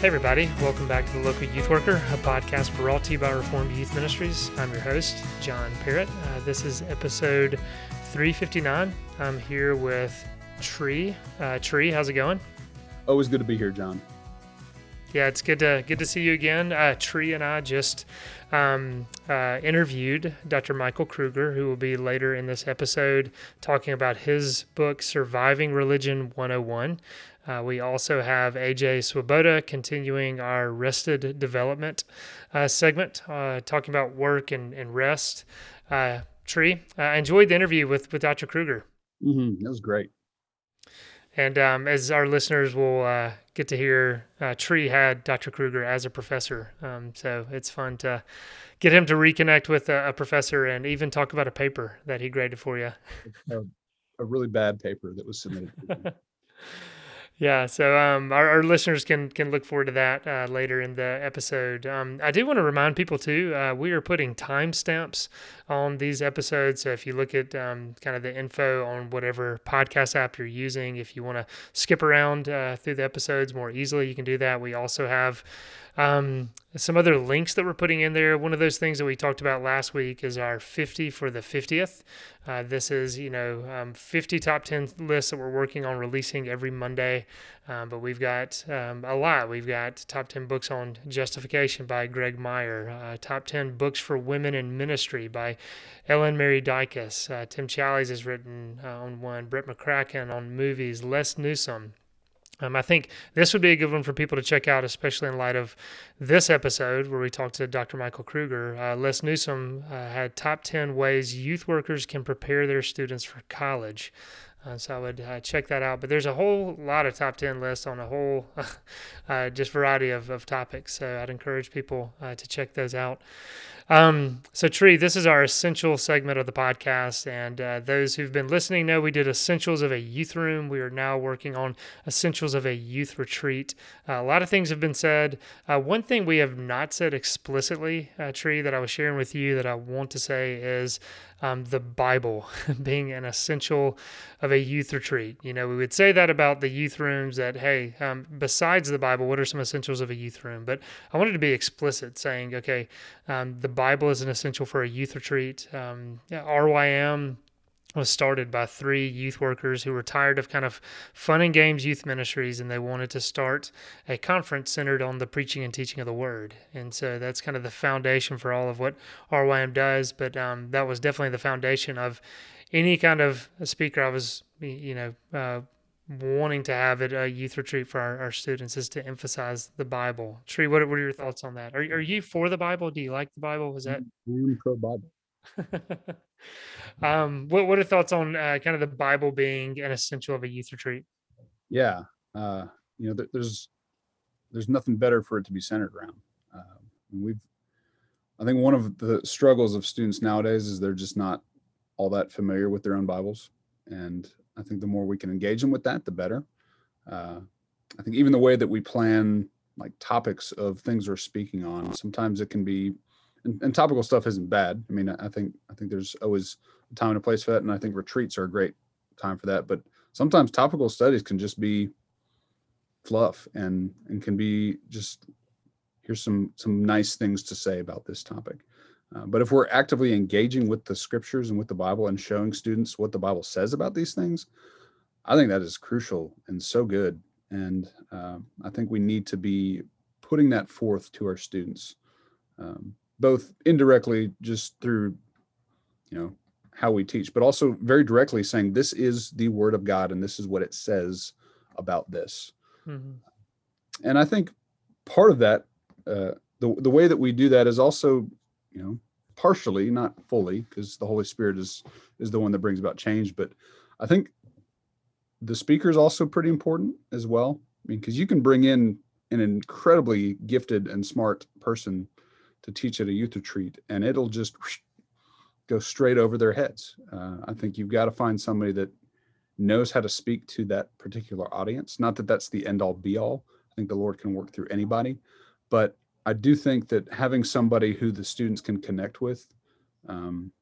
Hey, everybody, welcome back to the Local Youth Worker, a podcast brought to you by Reformed Youth Ministries. I'm your host, John Parrott. Uh, this is episode 359. I'm here with Tree. Uh, Tree, how's it going? Always good to be here, John. Yeah, it's good to good to see you again. Uh, Tree and I just um, uh, interviewed Dr. Michael Kruger, who will be later in this episode talking about his book, Surviving Religion 101. Uh, we also have AJ Swoboda continuing our rested development uh, segment, uh, talking about work and, and rest. Uh, Tree, I enjoyed the interview with, with Dr. Kruger. Mm-hmm. That was great. And um, as our listeners will uh, get to hear, uh, Tree had Dr. Kruger as a professor. Um, so it's fun to get him to reconnect with a, a, professor and even talk about a paper that he graded for you. a, a really bad paper that was submitted. Yeah, so um, our, our listeners can can look forward to that uh, later in the episode. Um, I do want to remind people too, uh, we are putting timestamps on these episodes. So if you look at um, kind of the info on whatever podcast app you're using, if you want to skip around uh, through the episodes more easily, you can do that. We also have um, some other links that we're putting in there. One of those things that we talked about last week is our 50 for the 50th. Uh, this is, you know, um, 50 top 10 lists that we're working on releasing every Monday. Um, but we've got um, a lot. We've got top 10 books on justification by Greg Meyer, uh, top 10 books for women in ministry by Ellen Mary Dykes. Uh, Tim Challies has written uh, on one, Brett McCracken on movies, Les Newsom um, I think this would be a good one for people to check out, especially in light of this episode where we talked to Dr. Michael Kruger. Uh, Les Newsom uh, had top 10 ways youth workers can prepare their students for college. Uh, so I would uh, check that out. But there's a whole lot of top 10 lists on a whole uh, just variety of, of topics. So I'd encourage people uh, to check those out. Um, so, Tree, this is our essential segment of the podcast. And uh, those who've been listening know we did essentials of a youth room. We are now working on essentials of a youth retreat. Uh, a lot of things have been said. Uh, one thing we have not said explicitly, uh, Tree, that I was sharing with you that I want to say is um, the Bible being an essential of a youth retreat. You know, we would say that about the youth rooms that, hey, um, besides the Bible, what are some essentials of a youth room? But I wanted to be explicit, saying, okay, um, the Bible is an essential for a youth retreat. Um, RYM was started by three youth workers who were tired of kind of fun and games youth ministries and they wanted to start a conference centered on the preaching and teaching of the word. And so that's kind of the foundation for all of what RYM does. But um, that was definitely the foundation of any kind of speaker I was, you know, uh, wanting to have at a youth retreat for our, our, students is to emphasize the Bible. Tree, what, what are your thoughts on that? Are, are you for the Bible? Do you like the Bible? Was that? I'm pro Bible. um, what what are thoughts on uh, kind of the Bible being an essential of a youth retreat? Yeah, uh, you know, th- there's there's nothing better for it to be centered around. Uh, we've, I think one of the struggles of students nowadays is they're just not all that familiar with their own Bibles, and I think the more we can engage them with that, the better. Uh, I think even the way that we plan like topics of things we're speaking on, sometimes it can be and, and, topical stuff isn't bad. I mean, I think I think there's always a time and a place for that, and I think retreats are a great time for that. But sometimes topical studies can just be fluff and and can be just here's some some nice things to say about this topic. Uh, but if we're actively engaging with the scriptures and with the Bible and showing students what the Bible says about these things, I think that is crucial and so good. And uh, I think we need to be putting that forth to our students. Um, both indirectly just through you know how we teach but also very directly saying this is the word of god and this is what it says about this mm-hmm. and i think part of that uh, the, the way that we do that is also you know partially not fully because the holy spirit is is the one that brings about change but i think the speaker is also pretty important as well i mean because you can bring in an incredibly gifted and smart person to teach at a youth retreat, and it'll just go straight over their heads. Uh, I think you've got to find somebody that knows how to speak to that particular audience. Not that that's the end all be all. I think the Lord can work through anybody, but I do think that having somebody who the students can connect with, um,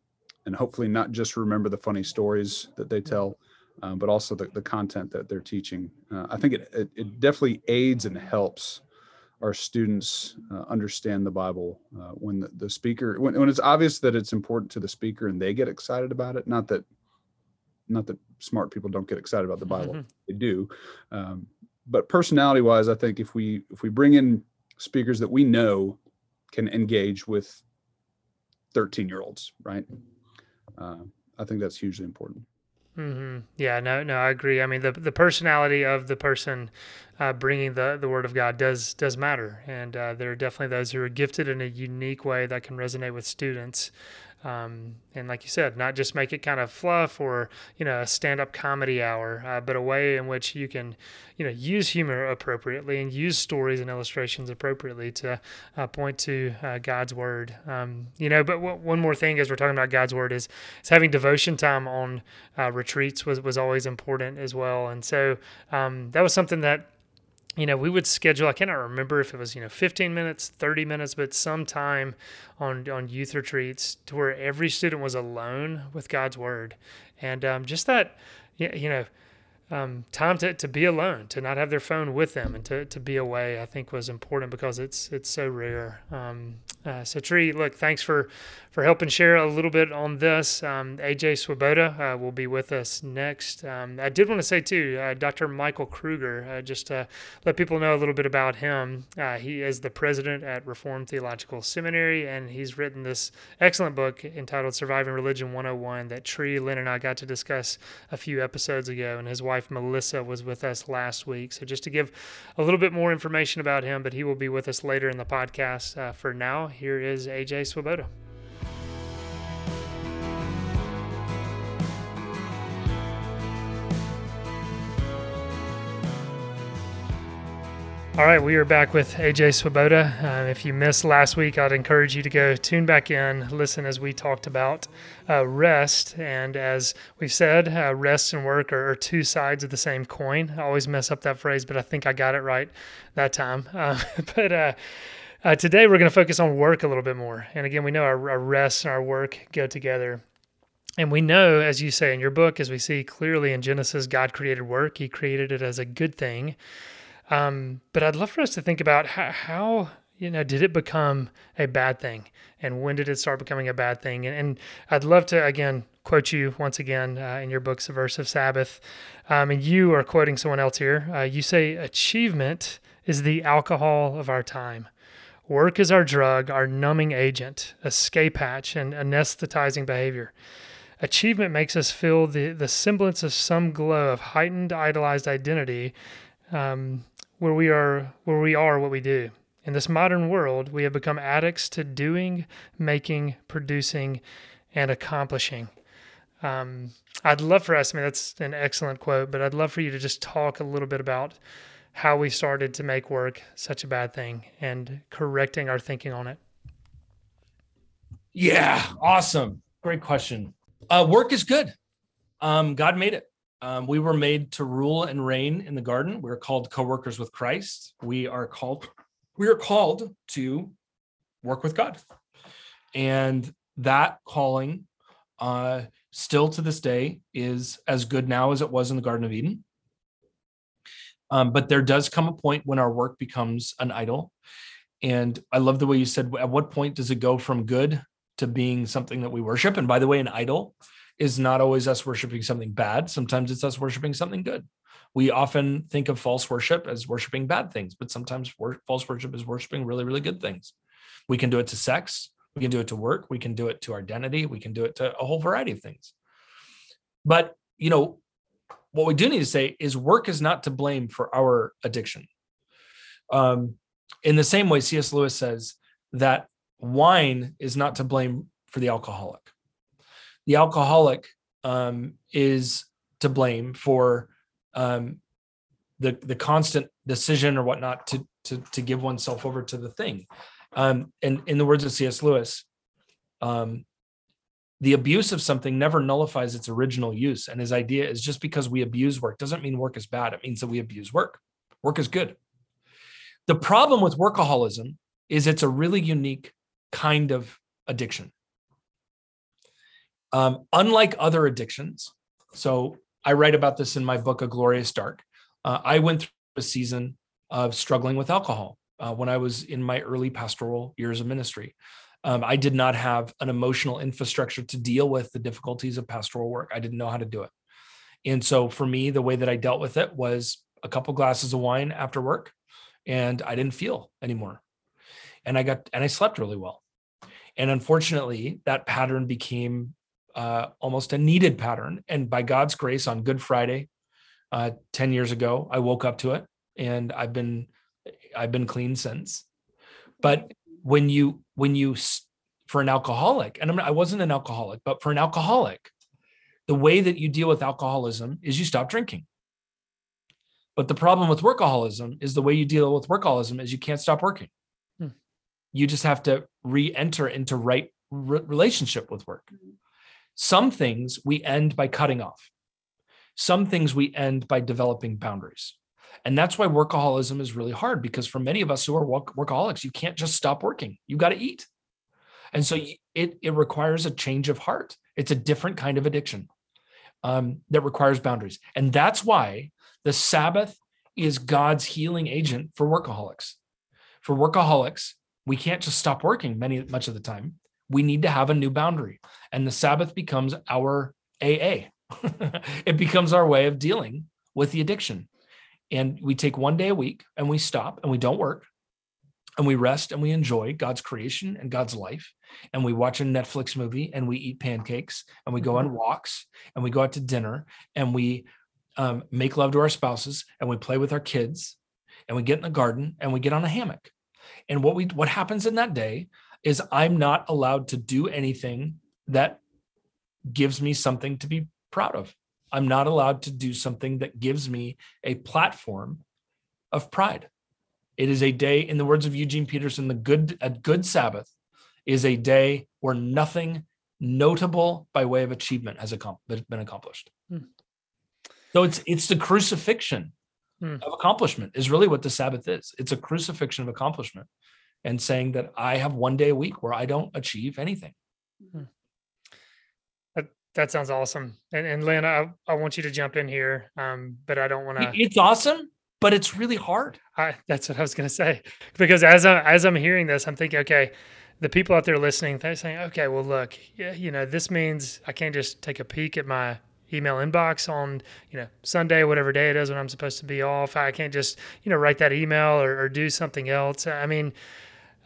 and hopefully not just remember the funny stories that they tell, um, but also the, the content that they're teaching. Uh, I think it, it, it definitely aids and helps our students uh, understand the Bible uh, when the, the speaker when, when it's obvious that it's important to the speaker and they get excited about it. Not that not that smart people don't get excited about the Bible, Mhm. they do. Um, but personality wise, I think if we if we bring in speakers that we know can engage with 13 year olds, right? Uh, I think that's hugely important. hmm Yeah, no, no, I agree. I mean, the the personality of the person uh, bringing the the word of God does does matter, and uh, there are definitely those who are gifted in a unique way that can resonate with students. Um, and like you said, not just make it kind of fluff or you know a stand up comedy hour, uh, but a way in which you can you know use humor appropriately and use stories and illustrations appropriately to uh, point to uh, God's word. Um, you know, but w- one more thing as we're talking about God's word is is having devotion time on uh, retreats was was always important as well, and so um, that was something that you know we would schedule. I cannot remember if it was you know 15 minutes, 30 minutes, but some time on on youth retreats to where every student was alone with God's word, and um, just that you know um, time to, to be alone, to not have their phone with them, and to, to be away, I think was important because it's it's so rare. Um, uh, so Tree, look, thanks for for helping share a little bit on this. Um, AJ Swoboda uh, will be with us next. Um, I did want to say too, uh, Dr. Michael Kruger, uh, just to let people know a little bit about him. Uh, he is the president at Reformed Theological Seminary, and he's written this excellent book entitled Surviving Religion 101 that Tree, Lynn, and I got to discuss a few episodes ago, and his wife Melissa was with us last week. So just to give a little bit more information about him, but he will be with us later in the podcast. Uh, for now, here is AJ Swoboda. All right, we are back with AJ Swoboda. Uh, if you missed last week, I'd encourage you to go tune back in, listen as we talked about uh, rest. And as we've said, uh, rest and work are, are, two sides of the same coin. I always mess up that phrase, but I think I got it right that time. Uh, but uh, today we're going to focus on work a little bit more. And again, we know our, our rest and our work go together. And we know, as you say in your book, as we see clearly in Genesis, God created work, He created it as a good thing. Um, but I'd love for us to think about how, how, you know, did it become a bad thing? And when did it start becoming a bad thing? And, and I'd love to, again, quote you once again uh, in your book, Subversive Sabbath. Um, and you are quoting someone else here. Uh, you say, Achievement is the alcohol of our time. Work is our drug, our numbing agent, escape hatch, and anesthetizing behavior. Achievement makes us feel the, the semblance of some glow of heightened, idolized identity um, where we are where we are what we do. In this modern world, we have become addicts to doing, making, producing, and accomplishing. Um, I'd love for us. I mean, that's an excellent quote, but I'd love for you to just talk a little bit about how we started to make work such a bad thing and correcting our thinking on it. Yeah, awesome. Great question. Uh, work is good. Um, God made it. Um, we were made to rule and reign in the garden. We're called co-workers with Christ. We are called we are called to work with God. And that calling uh, still to this day is as good now as it was in the Garden of Eden. Um, but there does come a point when our work becomes an idol. And I love the way you said, at what point does it go from good to being something that we worship? And by the way, an idol is not always us worshiping something bad. Sometimes it's us worshiping something good. We often think of false worship as worshiping bad things, but sometimes wor- false worship is worshiping really, really good things. We can do it to sex, we can do it to work, we can do it to identity, we can do it to a whole variety of things. But, you know, what we do need to say is work is not to blame for our addiction. Um, in the same way, C.S. Lewis says that wine is not to blame for the alcoholic the alcoholic um, is to blame for um, the the constant decision or whatnot to to to give oneself over to the thing. Um, and in the words of C.S. Lewis, um, the abuse of something never nullifies its original use. And his idea is just because we abuse work doesn't mean work is bad. It means that we abuse work. Work is good. The problem with workaholism is it's a really unique kind of addiction. Um, unlike other addictions, so I write about this in my book, A Glorious Dark. Uh, I went through a season of struggling with alcohol uh, when I was in my early pastoral years of ministry. Um, I did not have an emotional infrastructure to deal with the difficulties of pastoral work. I didn't know how to do it. And so for me, the way that I dealt with it was a couple glasses of wine after work, and I didn't feel anymore. And I got, and I slept really well. And unfortunately, that pattern became uh, almost a needed pattern. And by God's grace, on Good Friday, uh, 10 years ago, I woke up to it and I've been, I've been clean since. But when you when you for an alcoholic and i wasn't an alcoholic but for an alcoholic the way that you deal with alcoholism is you stop drinking. But the problem with workaholism is the way you deal with workaholism is you can't stop working. Hmm. you just have to re-enter into right re- relationship with work. Some things we end by cutting off. Some things we end by developing boundaries and that's why workaholism is really hard because for many of us who are work- workaholics, you can't just stop working. You got to eat. And so it, it requires a change of heart. It's a different kind of addiction um, that requires boundaries. And that's why the Sabbath is God's healing agent for workaholics. For workaholics, we can't just stop working many much of the time. We need to have a new boundary. And the Sabbath becomes our AA. it becomes our way of dealing with the addiction and we take one day a week and we stop and we don't work and we rest and we enjoy God's creation and God's life. And we watch a Netflix movie and we eat pancakes and we go on mm-hmm. walks and we go out to dinner and we um, make love to our spouses and we play with our kids and we get in the garden and we get on a hammock. And what we what happens in that day is I'm not allowed to do anything that gives me something to be proud of. I'm not allowed to do something that gives me a platform of pride. It is a day, in the words of Eugene Peterson, the good a good Sabbath is a day where nothing notable by way of achievement has been accomplished. Hmm. So it's it's the crucifixion hmm. of accomplishment is really what the Sabbath is. It's a crucifixion of accomplishment and saying that I have one day a week where I don't achieve anything. Hmm. That sounds awesome. And, and Lynn, I, I want you to jump in here, um, but I don't want to. It's awesome, but it's really hard. I, that's what I was going to say. Because as I as I'm hearing this, I'm thinking, okay, the people out there listening, they're saying, okay, well, look, yeah, you know, this means I can't just take a peek at my email inbox on you know Sunday, whatever day it is when I'm supposed to be off. I can't just you know write that email or, or do something else. I mean,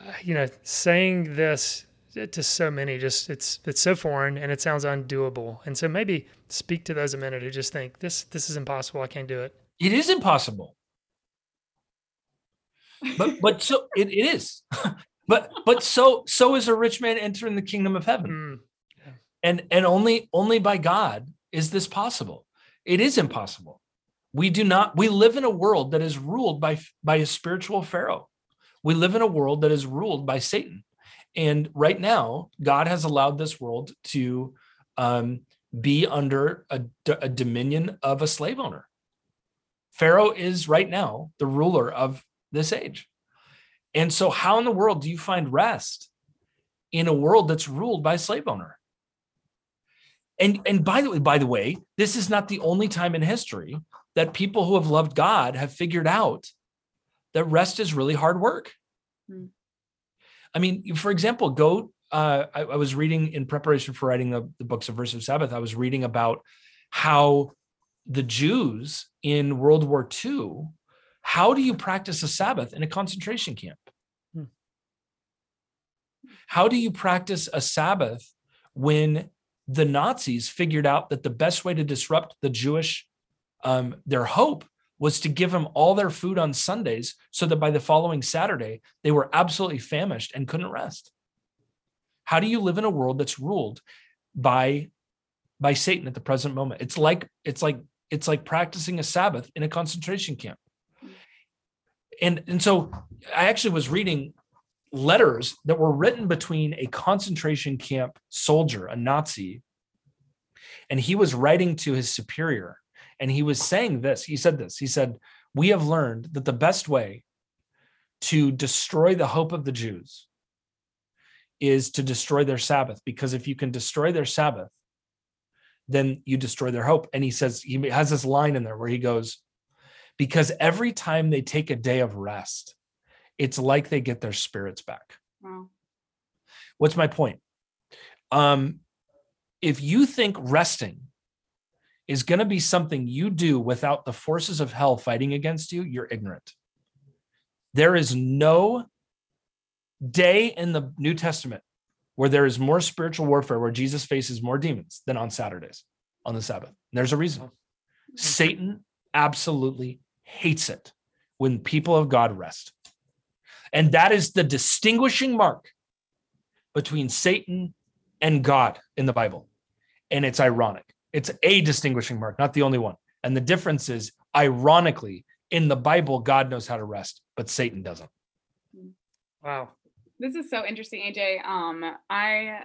uh, you know, saying this to so many just it's it's so foreign and it sounds undoable. And so maybe speak to those a minute who just think this this is impossible. I can't do it. It is impossible. But but so it, it is. But but so so is a rich man entering the kingdom of heaven. Mm, yeah. and and only only by god is this possible. It is impossible. We do not we live in a world that is ruled by by a spiritual pharaoh. We live in a world that is ruled by satan and right now, God has allowed this world to um, be under a, a dominion of a slave owner. Pharaoh is right now the ruler of this age. And so, how in the world do you find rest in a world that's ruled by a slave owner? And and by the way, by the way, this is not the only time in history that people who have loved God have figured out that rest is really hard work. Mm. I mean, for example, go. Uh, I, I, was reading in preparation for writing the, the book Subversive Sabbath. I was reading about how the Jews in World War II. How do you practice a Sabbath in a concentration camp? Hmm. How do you practice a Sabbath when the Nazis figured out that the best way to disrupt the Jewish um, their hope was to give them all their food on Sundays so that by the following Saturday, they were absolutely famished and couldn't rest. How do you live in a world that's ruled by by Satan at the present moment? It's like it's like it's like practicing a Sabbath in a concentration camp. and and so I actually was reading letters that were written between a concentration camp soldier, a Nazi, and he was writing to his superior, and he was saying this. He said this. He said, "We have learned that the best way to destroy the hope of the Jews is to destroy their Sabbath, because if you can destroy their Sabbath, then you destroy their hope." And he says he has this line in there where he goes, "Because every time they take a day of rest." it's like they get their spirits back. Wow. What's my point? Um, if you think resting is going to be something you do without the forces of hell fighting against you, you're ignorant. There is no day in the New Testament where there is more spiritual warfare, where Jesus faces more demons than on Saturdays, on the Sabbath. And there's a reason. Satan absolutely hates it when people of God rest. And that is the distinguishing mark between Satan and God in the Bible. And it's ironic. It's a distinguishing mark, not the only one. And the difference is, ironically, in the Bible, God knows how to rest, but Satan doesn't. Wow. This is so interesting, AJ. Um, I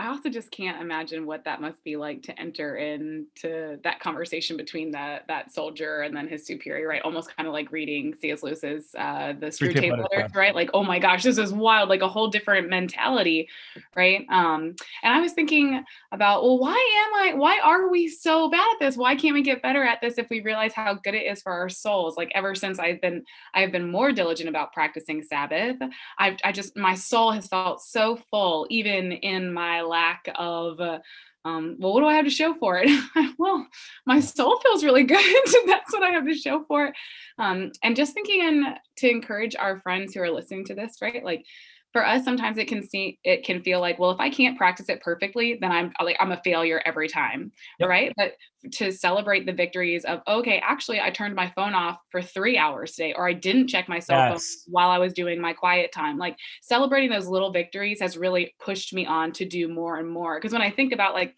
I also just can't imagine what that must be like to enter into that conversation between that that soldier and then his superior, right? Almost kind of like reading C.S. Lewis's uh, The Screwtape Letters, right? Like, oh my gosh, this is wild, like a whole different mentality, right? Um, and I was thinking about, well, why am I? Why are we so bad at this? Why can't we get better at this if we realize how good it is for our souls? Like ever since I've been, I've been more diligent about practicing Sabbath. I've, I just my soul has felt so full, even in my lack of uh, um, well, what do I have to show for it? well, my soul feels really good. That's what I have to show for it. Um, and just thinking and to encourage our friends who are listening to this, right? Like for us sometimes it can see it can feel like well if i can't practice it perfectly then i'm like i'm a failure every time yep. right but to celebrate the victories of okay actually i turned my phone off for three hours today or i didn't check my cell yes. phone while i was doing my quiet time like celebrating those little victories has really pushed me on to do more and more because when i think about like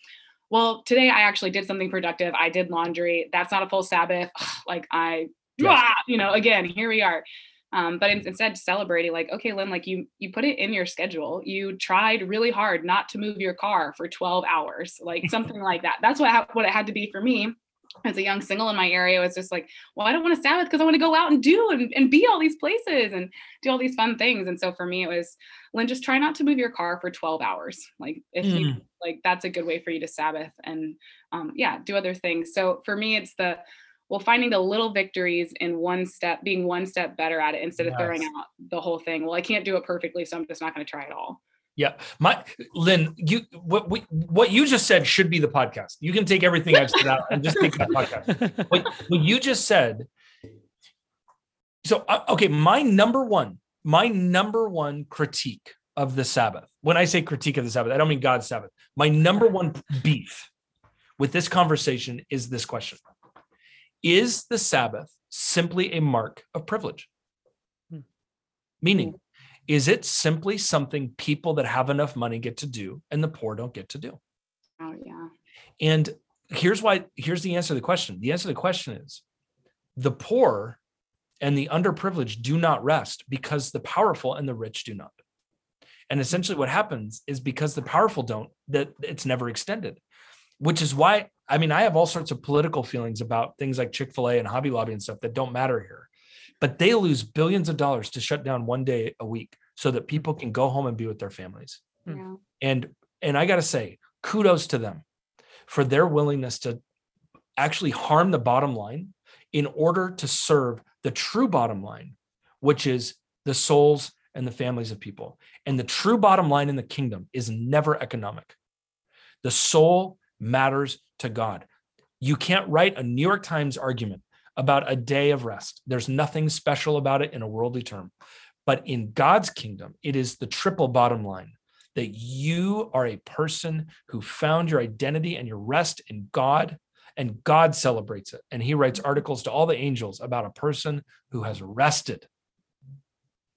well today i actually did something productive i did laundry that's not a full sabbath like i yes. you know again here we are um, but in, instead celebrating like okay lynn like you you put it in your schedule. You tried really hard not to move your car for 12 hours like something like that. That's what ha- what it had to be for me as a young single in my area was just like well i don't want to sabbath because i want to go out and do and, and be all these places and do all these fun things. And so for me it was lynn just try not to move your car for 12 hours. Like if mm. you like that's a good way for you to sabbath and um, yeah do other things. So for me it's the well finding the little victories in one step being one step better at it instead of throwing out the whole thing. Well i can't do it perfectly so i'm just not going to try it all. Yeah my lynn you what we, what you just said should be the podcast. You can take everything i've said out and just take that podcast. What, what you just said so uh, okay my number one my number one critique of the sabbath when i say critique of the sabbath i don't mean god's sabbath. My number one beef with this conversation is this question is the Sabbath simply a mark of privilege? Hmm. Meaning, is it simply something people that have enough money get to do and the poor don't get to do? Oh, yeah. And here's why here's the answer to the question. The answer to the question is the poor and the underprivileged do not rest because the powerful and the rich do not. And essentially what happens is because the powerful don't that it's never extended. Which is why I mean, I have all sorts of political feelings about things like Chick fil A and Hobby Lobby and stuff that don't matter here. But they lose billions of dollars to shut down one day a week so that people can go home and be with their families. Hmm. Yeah. And and I got to say, kudos to them for their willingness to actually harm the bottom line in order to serve the true bottom line, which is the souls and the families of people. And the true bottom line in the kingdom is never economic. The soul matters to God. You can't write a New York Times argument about a day of rest. There's nothing special about it in a worldly term. But in God's kingdom, it is the triple bottom line that you are a person who found your identity and your rest in God, and God celebrates it. And he writes articles to all the angels about a person who has rested.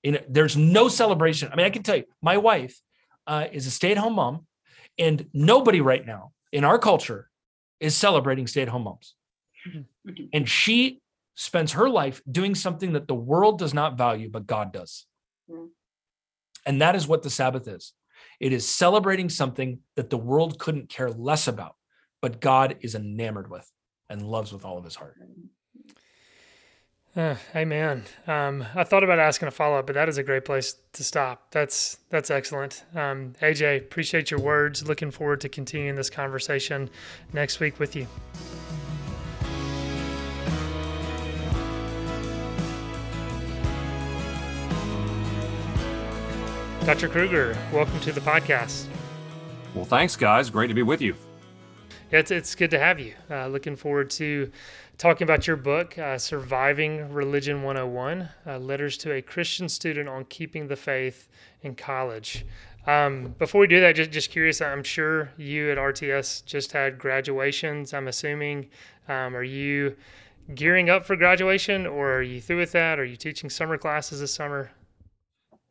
In, there's no celebration. I mean, I can tell you, my wife uh, is a stay at home mom, and nobody right now in our culture is celebrating stay at home moms. Mm-hmm. And she spends her life doing something that the world does not value, but God does. Mm. And that is what the Sabbath is it is celebrating something that the world couldn't care less about, but God is enamored with and loves with all of his heart. Uh, man, Um, I thought about asking a follow up, but that is a great place to stop. That's that's excellent. Um, AJ, appreciate your words. Looking forward to continuing this conversation next week with you. Dr. Kruger, welcome to the podcast. Well, thanks, guys. Great to be with you. It's, it's good to have you. Uh, looking forward to talking about your book, uh, Surviving Religion 101 uh, Letters to a Christian Student on Keeping the Faith in College. Um, before we do that, just, just curious, I'm sure you at RTS just had graduations, I'm assuming. Um, are you gearing up for graduation or are you through with that? Are you teaching summer classes this summer?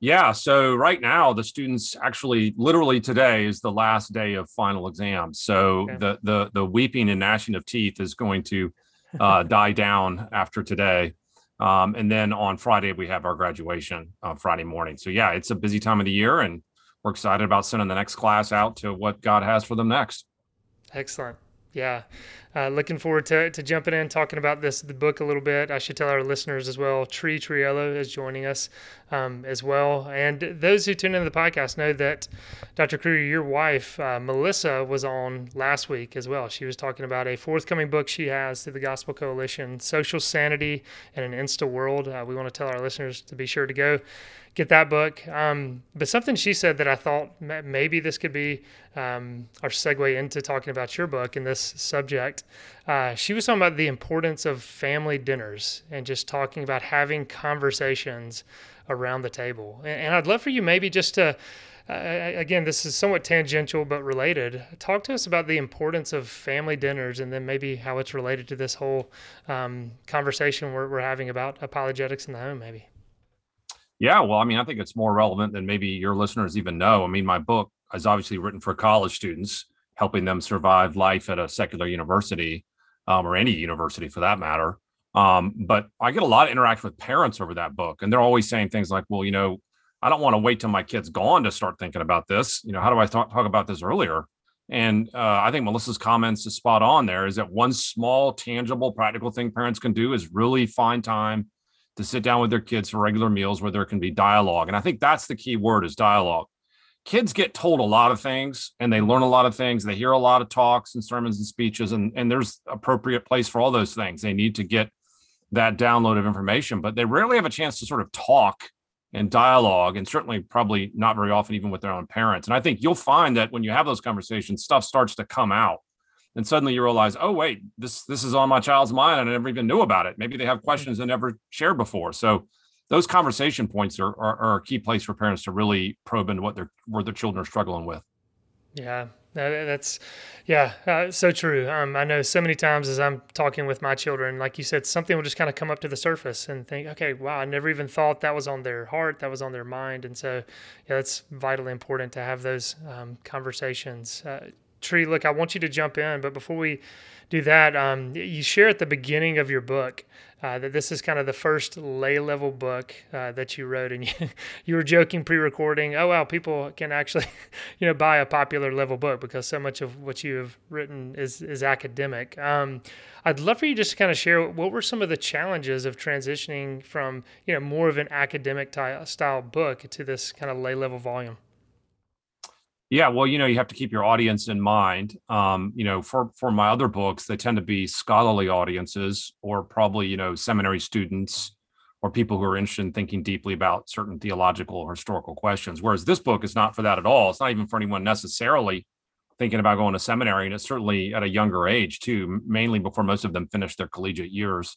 Yeah. So right now, the students actually, literally today is the last day of final exams. So Okay. the the the weeping and gnashing of teeth is going to uh, die down after today. Um, and then on Friday we have our graduation uh, Friday morning. So yeah, it's a busy time of the year, and we're excited about sending the next class out to what God has for them next. Excellent. Yeah. Uh, looking forward to, to jumping in, talking about this, the book a little bit. I should tell our listeners as well, Tree Triello is joining us um, as well. And those who tune into the podcast know that Dr. Kruger, your wife, uh, Melissa, was on last week as well. She was talking about a forthcoming book she has through the Gospel Coalition, Social Sanity in an Insta World. Uh, we want to tell our listeners to be sure to go get that book. Um, but something she said that I thought maybe this could be um, our segue into talking about your book and this subject. Uh, she was talking about the importance of family dinners and just talking about having conversations around the table. And, I'd love for you maybe just to. Uh, again, this is somewhat tangential but related. Talk to us about the importance of family dinners and then maybe how it's related to this whole um, conversation we're, we're having about apologetics in the home, maybe. Yeah, well, I mean, I think it's more relevant than maybe your listeners even know. I mean, my book is obviously written for college students, helping them survive life at a secular university um, or any university for that matter. Um, but I get a lot of interaction with parents over that book, and they're always saying things like, "Well, you know, I don't want to wait till my kid's gone to start thinking about this. You know, how do I talk, talk about this earlier?" And uh, I think Melissa's comments is spot on. There is that one small, tangible, practical thing parents can do is really find time to sit down with their kids for regular meals where there can be dialogue. And I think that's the key word is dialogue. Kids get told a lot of things and they learn a lot of things. They hear a lot of talks and sermons and speeches, and, and there's appropriate place for all those things. They need to get that download of information, but they rarely have a chance to sort of talk and dialogue, and certainly probably not very often even with their own parents. And I think you'll find that when you have those conversations, stuff starts to come out and suddenly you realize, oh wait, this this is on my child's mind, and I never even knew about it. Maybe they have questions they never shared before. So those conversation points are, are, are a key place for parents to really probe into what their what their children are struggling with. Yeah, that's yeah, uh, so true. Um, I know so many times as I'm talking with my children, like you said, something will just kind of come up to the surface and think, okay, wow, I never even thought that was on their heart, that was on their mind, and so yeah, it's vitally important to have those um, conversations. Uh, Tree, look, I want you to jump in, but before we do that, um, you share at the beginning of your book uh, that this is kind of the first lay level book uh, that you wrote, and you, you were joking pre-recording. Oh wow, people can actually, you know, buy a popular level book because so much of what you have written is is academic. Um, I'd love for you just to kind of share what were some of the challenges of transitioning from you know more of an academic ty- style book to this kind of lay level volume. Yeah, well, you know, you have to keep your audience in mind. Um, you know, for for my other books, they tend to be scholarly audiences, or probably you know seminary students, or people who are interested in thinking deeply about certain theological or historical questions. Whereas this book is not for that at all. It's not even for anyone necessarily thinking about going to seminary, and it's certainly at a younger age too, mainly before most of them finish their collegiate years.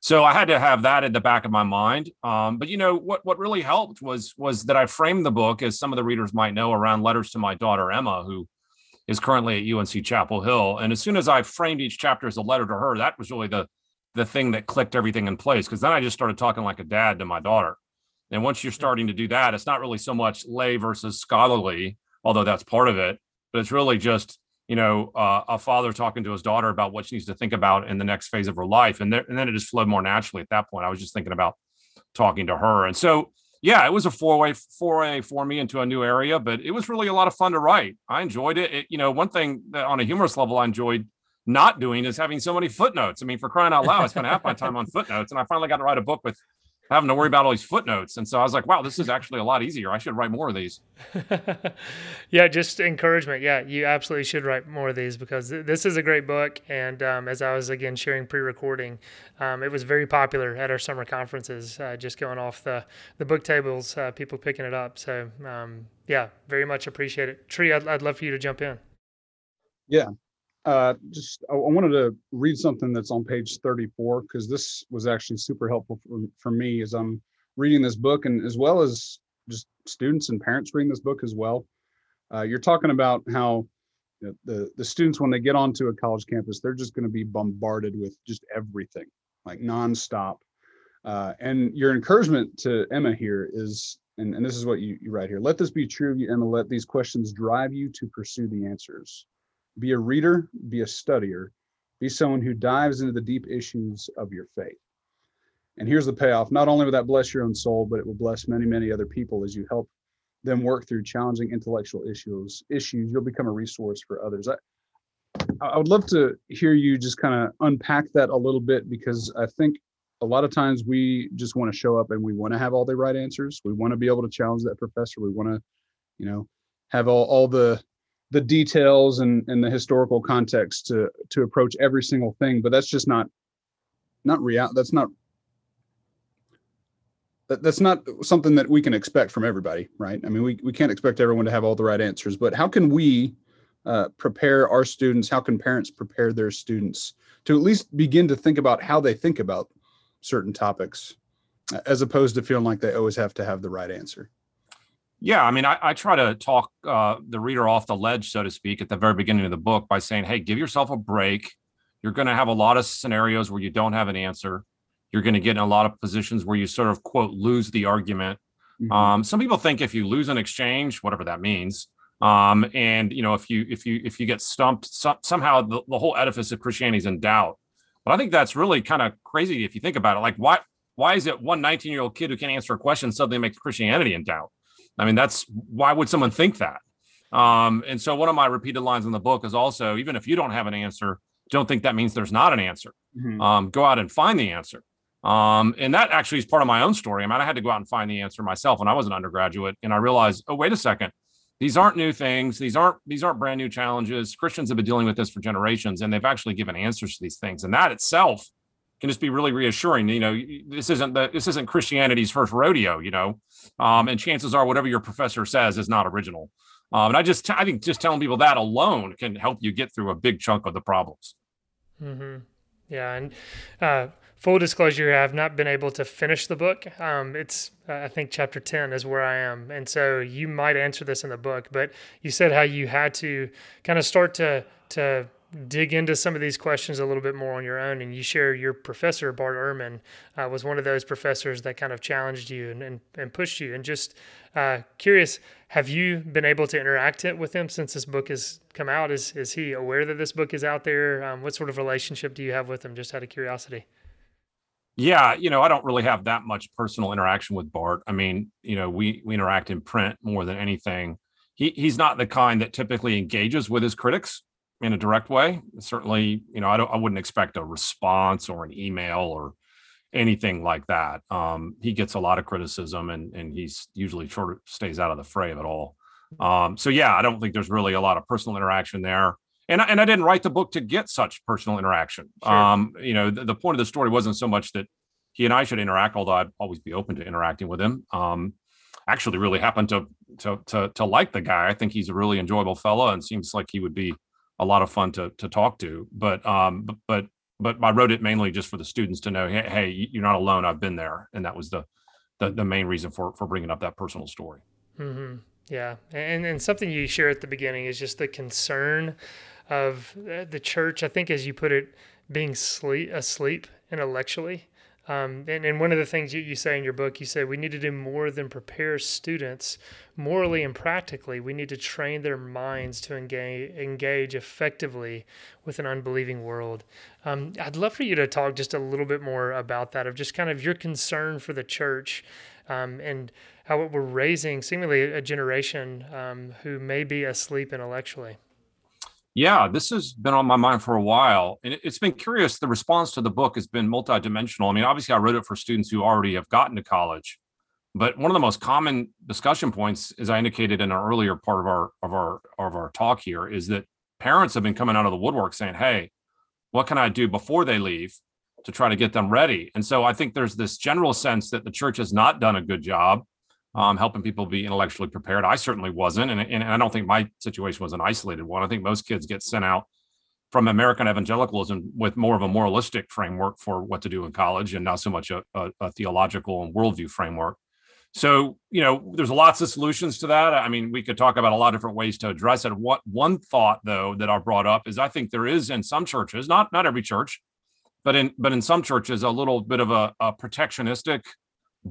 So I had to have that in the back of my mind. Um, but you know what? What really helped was was that I framed the book, as some of the readers might know, around letters to my daughter Emma, who is currently at UNC Chapel Hill. And as soon as I framed each chapter as a letter to her, that was really the the thing that clicked everything in place. Because then I just started talking like a dad to my daughter. And once you're starting to do that, it's not really so much lay versus scholarly, although that's part of it. But it's really just you know, uh, a father talking to his daughter about what she needs to think about in the next phase of her life. And, there, and then it just flowed more naturally at that point. I was just thinking about talking to her. And so, yeah, it was a four way foray for me into a new area, but it was really a lot of fun to write. I enjoyed it. it you know, one thing that on a humorous level I enjoyed not doing is having so many footnotes. I mean, for crying out loud, I spent half my time on footnotes, and I finally got to write a book with having to worry about all these footnotes. And so I was like, wow, this is actually a lot easier. I should write more of these. yeah, just encouragement. Yeah, you absolutely should write more of these because th- this is a great book. And um, as I was again sharing pre-recording, um, it was very popular at our summer conferences. Uh, just going off the the book tables, uh, people picking it up. So um, yeah, very much appreciate it. Tree, I'd, I'd love for you to jump in. Yeah, uh, just I, I wanted to read something that's on page 34 because this was actually super helpful for, for me as I'm reading this book and as well as just students and parents reading this book as well. Uh, you're talking about how you know, the the students when they get onto a college campus, they're just going to be bombarded with just everything, like nonstop. Uh, and your encouragement to Emma here is, and, and this is what you, you write here: Let this be true of you, Emma. Let these questions drive you to pursue the answers. Be a reader, be a studier, be someone who dives into the deep issues of your faith. And here's the payoff not only will that bless your own soul, but it will bless many, many other people as you help them work through challenging intellectual issues. Issues you'll become a resource for others. I, I would love to hear you just kind of unpack that a little bit because I think a lot of times we just want to show up and we want to have all the right answers. We want to be able to challenge that professor. We want to, you know, have all, all the the details and, and the historical context to to approach every single thing but that's just not not real that's not that, that's not something that we can expect from everybody right? I mean we, we can't expect everyone to have all the right answers but how can we uh, prepare our students? How can parents prepare their students to at least begin to think about how they think about certain topics as opposed to feeling like they always have to have the right answer yeah, I mean, I, I try to talk uh, the reader off the ledge, so to speak, at the very beginning of the book by saying, "Hey, give yourself a break. You're going to have a lot of scenarios where you don't have an answer. You're going to get in a lot of positions where you sort of quote lose the argument. Mm-hmm. Um, some people think if you lose an exchange, whatever that means, um, and you know, if you if you if you get stumped, so, somehow the, the whole edifice of Christianity is in doubt. But I think that's really kind of crazy if you think about it. Like, why why is it one 19 year old kid who can't answer a question suddenly makes Christianity in doubt? I mean, that's why would someone think that? Um, and so one of my repeated lines in the book is also even if you don't have an answer, don't think that means there's not an answer. Mm-hmm. Um, go out and find the answer. Um, and that actually is part of my own story. I mean, I had to go out and find the answer myself when I was an undergraduate, and I realized, oh, wait a second, these aren't new things. These aren't these aren't brand new challenges. Christians have been dealing with this for generations, and they've actually given answers to these things. And that itself can just be really reassuring. You know, this isn't the this isn't Christianity's first rodeo. You know, um, and chances are whatever your professor says is not original. Um, and I just I think just telling people that alone can help you get through a big chunk of the problems. Mm-hmm. Yeah, and uh, full disclosure, I've not been able to finish the book. Um, it's uh, I think chapter ten is where I am, and so you might answer this in the book. But you said how you had to kind of start to to dig into some of these questions a little bit more on your own. And you share your professor, Bart Ehrman, uh, was one of those professors that kind of challenged you and, and, and pushed you. And just uh, curious, have you been able to interact with him since this book has come out? Is, is he aware that this book is out there? Um, what sort of relationship do you have with him, just out of curiosity? Yeah, you know, I don't really have that much personal interaction with Bart. I mean, you know, we we interact in print more than anything. He he's not the kind that typically engages with his critics in a direct way. Certainly, you know, I don't I wouldn't expect a response or an email or anything like that. Um, he gets a lot of criticism and and he's usually sort of stays out of the fray of it all. Um, so yeah, I don't think there's really a lot of personal interaction there. And I, and I didn't write the book to get such personal interaction. Sure. Um, you know, the, the, point of the story wasn't so much that he and I should interact, although I'd always be open to interacting with him. Um, actually, really happened to to to to like the guy. I think he's a really enjoyable fellow and seems like he would be a lot of fun to to talk to. But um, but but I wrote it mainly just for the students to know, hey, hey, you're not alone. I've been there, and that was the the, the main reason for for bringing up that personal story. Mm-hmm. Yeah, and and something you share at the beginning is just the concern of the church. I think, as you put it, being sleep asleep intellectually. Um, and, and one of the things you, you say in your book, you say we need to do more than prepare students morally and practically. We need to train their minds to engage, engage effectively with an unbelieving world. Um, I'd love for you to talk just a little bit more about that, of just kind of your concern for the church um, and how we're raising seemingly a generation um, who may be asleep intellectually. Yeah, this has been on my mind for a while. And it's been curious. The response to the book has been multidimensional. I mean, obviously, I wrote it for students who already have gotten to college. But one of the most common discussion points, as I indicated in an earlier part of our of our of our talk here, is that parents have been coming out of the woodwork saying, Hey, what can I do before they leave to try to get them ready? And so I think there's this general sense that the church has not done a good job um, helping people be intellectually prepared. I certainly wasn't, and, and I don't think my situation was an isolated one. I think most kids get sent out from American evangelicalism with more of a moralistic framework for what to do in college, and not so much a, a, a theological and worldview framework. So, you know, there's lots of solutions to that. I mean, we could talk about a lot of different ways to address it. What one thought though that I brought up is I think there is in some churches, not not every church, but in but in some churches, a little bit of a, a protectionistic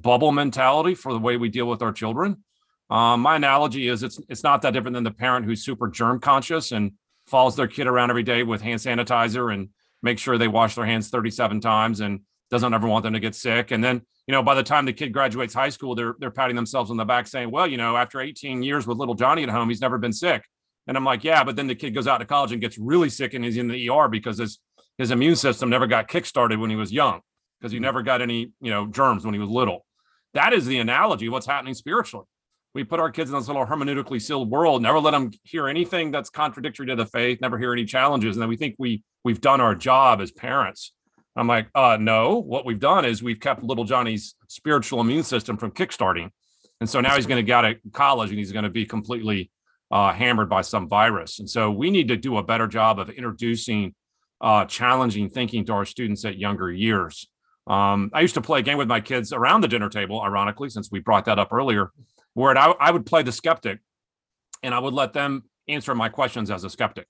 bubble mentality for the way we deal with our children. Um, my analogy is it's it's not that different than the parent who's super germ conscious and follows their kid around every day with hand sanitizer and make sure they wash their hands 37 times and doesn't ever want them to get sick. And then, you know, by the time the kid graduates high school, they're they're patting themselves on the back saying, well, you know, after 18 years with little Johnny at home, he's never been sick. And I'm like, yeah, but then the kid goes out to college and gets really sick and he's in the ER because his his immune system never got kickstarted when he was young because he never got any, you know, germs when he was little. That is the analogy of what's happening spiritually. We put our kids in this little hermeneutically sealed world, never let them hear anything that's contradictory to the faith, never hear any challenges. And then we think we we've done our job as parents. I'm like, uh, no, what we've done is we've kept little Johnny's spiritual immune system from kickstarting. And so now he's going to get out of college and he's going to be completely uh, hammered by some virus. And so we need to do a better job of introducing uh, challenging thinking to our students at younger years. Um, I used to play a game with my kids around the dinner table, ironically, since we brought that up earlier, where I, I would play the skeptic and I would let them answer my questions as a skeptic.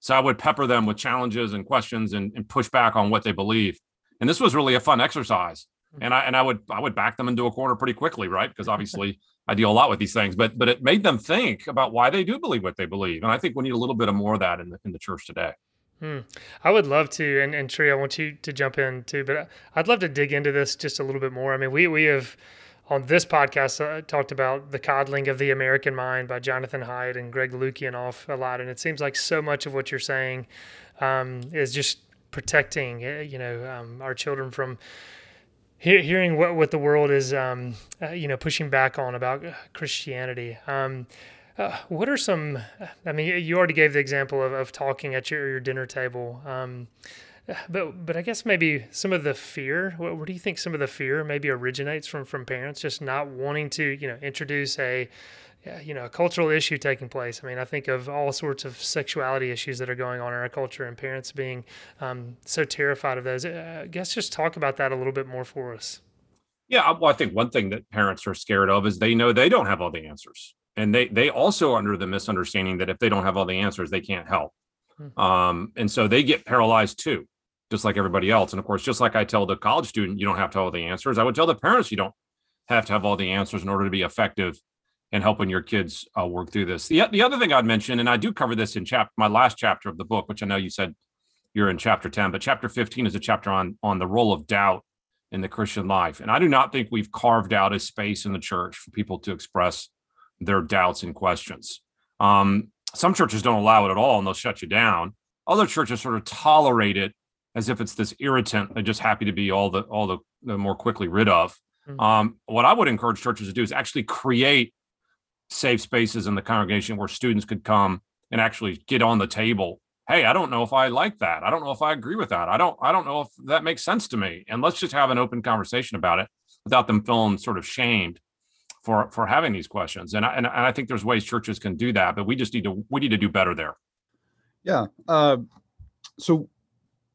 So I would pepper them with challenges and questions and, and push back on what they believe. And this was really a fun exercise. And I and I would I would back them into a corner pretty quickly, right? Because obviously I deal a lot with these things, but but it made them think about why they do believe what they believe. And I think we need a little bit of more of that in the in the church today. Hmm. I would love to, and, and Tree, I want you to jump in too, but I'd love to dig into this just a little bit more. I mean, we, we have on this podcast uh, talked about The Coddling of the American Mind by Jonathan Haidt and Greg Lukianoff a lot. And it seems like so much of what you're saying um, is just protecting, uh, you know, um, our children from he- hearing what, what the world is, um, uh, you know, pushing back on about Christianity. Uh, what are some? I mean, you already gave the example of, of talking at your, your dinner table, um, but but I guess maybe some of the fear. What, do you think some of the fear maybe originates from from parents just not wanting to you know introduce a you know a cultural issue taking place. I mean, I think of all sorts of sexuality issues that are going on in our culture, and parents being um, so terrified of those. Uh, I guess just talk about that a little bit more for us. Yeah, well, I think one thing that parents are scared of is they know they don't have all the answers and they they also under the misunderstanding that if they don't have all the answers they can't help. Hmm. um, and so they get paralyzed too just like everybody else. And of course just like i tell the college student you don't have to have all the answers i would tell the parents you don't have to have all the answers in order to be effective in helping your kids uh, work through this. The, the other thing i'd mention and i do cover this in chap my last chapter of the book which i know you said you're in chapter 10 but chapter 15 is a chapter on on the role of doubt in the christian life. And i do not think we've carved out a space in the church for people to express their doubts and questions. Um, some churches don't allow it at all and they'll shut you down. Other churches sort of tolerate it as if it's this irritant they're just happy to be all the all the, the more quickly rid of. Mm-hmm. Um, what I would encourage churches to do is actually create safe spaces in the congregation where students could come and actually get on the table. Hey, I don't know if I like that. I don't know if I agree with that. I don't I don't know if that makes sense to me. And let's just have an open conversation about it without them feeling sort of shamed for for having these questions and I, and, I think there's ways churches can do that but we just need to we need to do better there yeah uh, so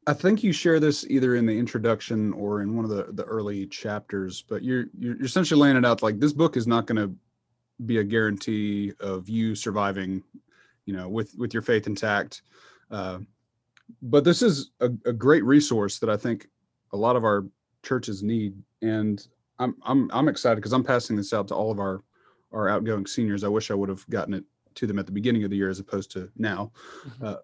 I think you share this either in the introduction or in one of the the early chapters but you're you're essentially laying it out like this book is not going to be a guarantee of you surviving you know with with your faith intact uh, but this is a, a great resource that I think a lot of our churches need. And I'm I'm I'm excited because I'm passing this out to all of our our outgoing seniors. I wish I would have gotten it to them at the beginning of the year as opposed to now. Mhm. Uh,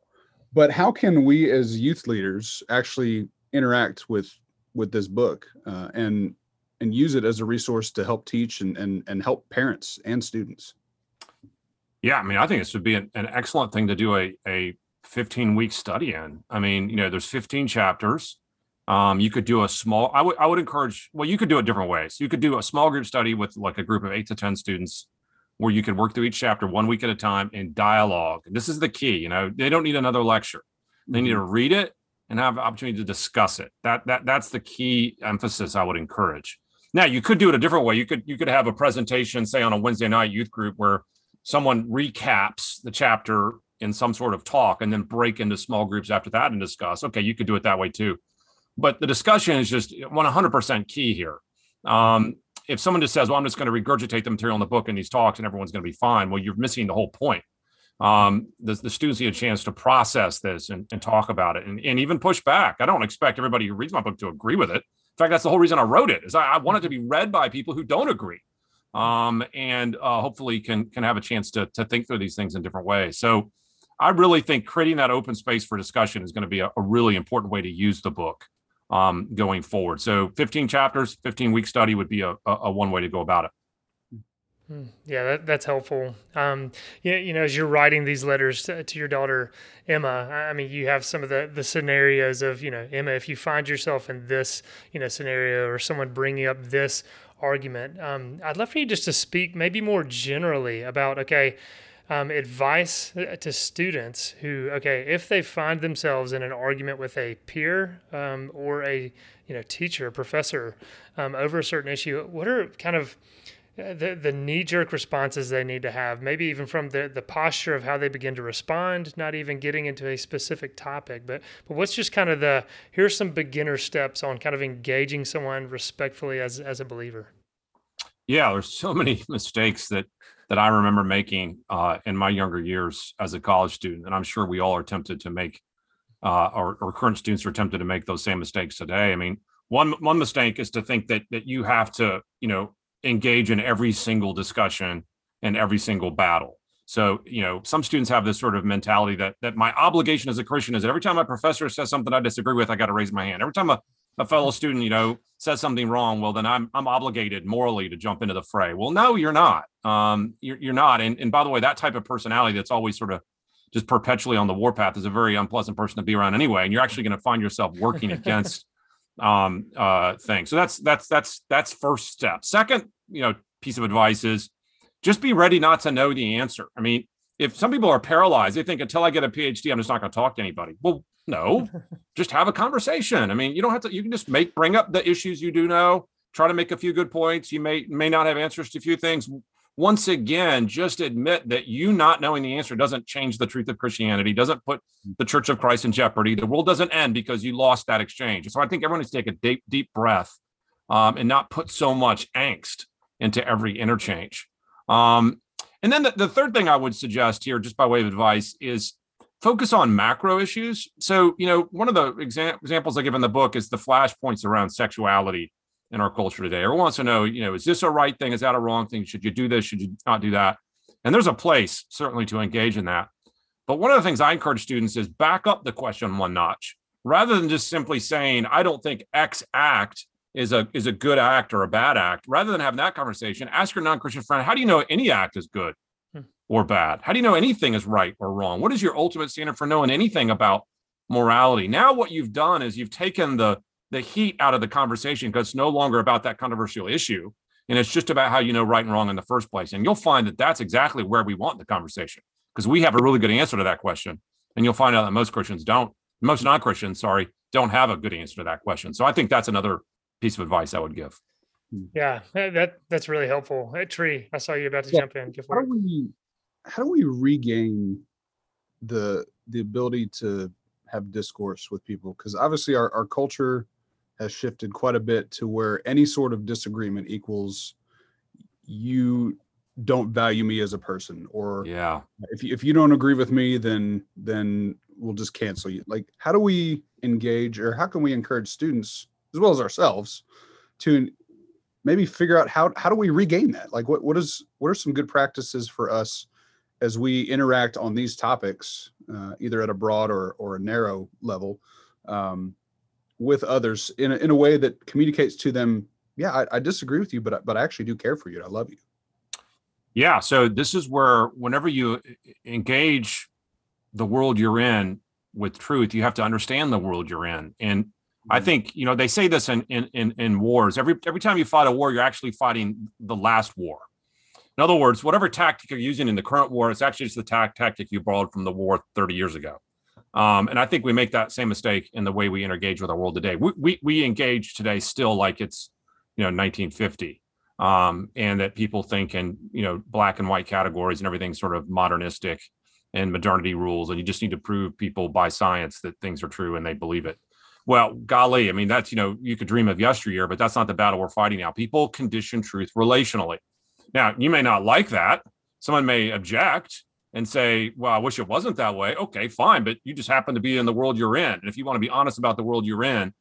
but how can we as youth leaders actually interact with with this book uh, and and use it as a resource to help teach and and, and help parents and students? Yeah, I mean, I think this would be an, an excellent thing to do a, a 15 week study in. I mean, you know, there's 15 chapters. Um, you could do a small, I would, I would encourage, well, you could do it different ways. You could do a small group study with like a group of eight to 10 students where you could work through each chapter one week at a time in dialogue. This is the key, you know, they don't need another lecture. They need to read it and have the opportunity to discuss it. That, that, that's the key emphasis I would encourage. Now you could do it a different way. You could, you could have a presentation, say on a Wednesday night youth group where someone recaps the chapter in some sort of talk and then break into small groups after that and discuss. Okay, you could do it that way too. But the discussion is just 100% key here. Um, if someone just says, well, I'm just going to regurgitate the material in the book in these talks and everyone's going to be fine, well, you're missing the whole point. Um, the, the students need a chance to process this and, and talk about it and, and even push back. I don't expect everybody who reads my book to agree with it. In fact, that's the whole reason I wrote it is I, I want it to be read by people who don't agree um, and uh, hopefully can can have a chance to to think through these things in different ways. So I really think creating that open space for discussion is going to be a, a really important way to use the book um, going forward. So 15 chapters, 15 week study would be a, a, one way to go about it. Hmm. Yeah, that, that's helpful. Um, you, you know, as you're writing these letters to, to your daughter Emma, I I mean, you have some of the the scenarios of, you know, Emma, if you find yourself in this, you know, scenario or someone bringing up this argument, um, I'd love for you just to speak maybe more generally about, okay, um, advice uh, to students who, okay, if they find themselves in an argument with a peer um, or a, you know, teacher, professor um, over a certain issue, what are kind of uh, the the knee jerk responses they need to have, maybe even from the the posture of how they begin to respond, not even getting into a specific topic, but but what's just kind of the here's some beginner steps on kind of engaging someone respectfully as as a believer. Yeah, there's so many mistakes that that I remember making uh, in my younger years as a college student, and I'm sure we all are tempted to make, uh, or, or current students are tempted to make those same mistakes today. I mean, one one mistake is to think that that you have to, you know, engage in every single discussion and every single battle. So, you know, some students have this sort of mentality that that my obligation as a Christian is that every time my professor says something I disagree with, I got to raise my hand. Every time a, a fellow student, you know, says something wrong, well, then I'm I'm obligated morally to jump into the fray. Well, no, you're not. Um, you're you're not. And and by the way, that type of personality that's always sort of just perpetually on the warpath is a very unpleasant person to be around anyway. And you're actually going to find yourself working against um uh things. So that's that's that's that's first step. Second, you know, piece of advice is just be ready not to know the answer. I mean, if some people are paralyzed, they think until I get a PhD, I'm just not going to talk to anybody. Well, no, just have a conversation. I mean, you don't have to, you can just make, bring up the issues you do know, try to make a few good points. You may, may not have answers to a few things. Once again, just admit that you not knowing the answer doesn't change the truth of Christianity, doesn't put the Church of Christ in jeopardy. The world doesn't end because you lost that exchange. So I think everyone needs to take a deep, deep breath um, and not put so much angst into every interchange. Um, and then the, the third thing I would suggest here, just by way of advice, is focus on macro issues. So, you know, one of the exa- examples I give in the book is the flashpoints around sexuality in our culture today. Everyone wants to know, you know, is this a right thing? Is that a wrong thing? Should you do this? Should you not do that? And there's a place certainly to engage in that. But one of the things I encourage students is back up the question one notch rather than just simply saying, I don't think X act is a is a good act or a bad act. Rather than having that conversation, ask your non-Christian friend, how do you know any act is good. Or bad? How do you know anything is right or wrong? What is your ultimate standard for knowing anything about morality? Now, what you've done is you've taken the the heat out of the conversation because it's no longer about that controversial issue, and it's just about how you know right and wrong in the first place. And you'll find that that's exactly where we want the conversation because we have a really good answer to that question, and you'll find out that most Christians don't, most non-Christians, sorry, don't have a good answer to that question. So I think that's another piece of advice I would give. Hmm. Yeah, that that- that's really helpful. Hey, Tree, I saw you about to Yeah, jump in. Go how do we how do we regain the the ability to have discourse with people? Because obviously our, our culture has shifted quite a bit to where any sort of disagreement equals you don't value me as a person or Yeah. if you, if you don't agree with me then then we'll just cancel you. Like how do we engage or how can we encourage students as well as ourselves to maybe figure out how how do we regain that? Like what what is what are some good practices for us as we interact on these topics uh, either at a broad or or a narrow level um, with others in a, in a way that communicates to them yeah I, I disagree with you but I- but I actually do care for you and I love you Yeah. So this is where whenever you engage the world you're in with truth, you have to understand the world you're in. And I think, you know, they say this in in in, in wars. Every every time you fight a war, you're actually fighting the last war. In other words, whatever tactic you're using in the current war, it's actually just the tac- tactic you borrowed from the war 30 years ago. Um, and I think we make that same mistake in the way we engage with our world today. We, we, we engage today still like it's, you know, 1950 um, and that people think in you know black and white categories and everything's sort of modernistic and modernity rules and you just need to prove people by science that things are true and they believe it well golly i mean that's you know you could dream of yesteryear but that's not the battle we're fighting now people condition truth relationally now you may not like that someone may object and say well i wish it wasn't that way okay fine but you just happen to be in the world you're in and if you want to be honest about the world you're in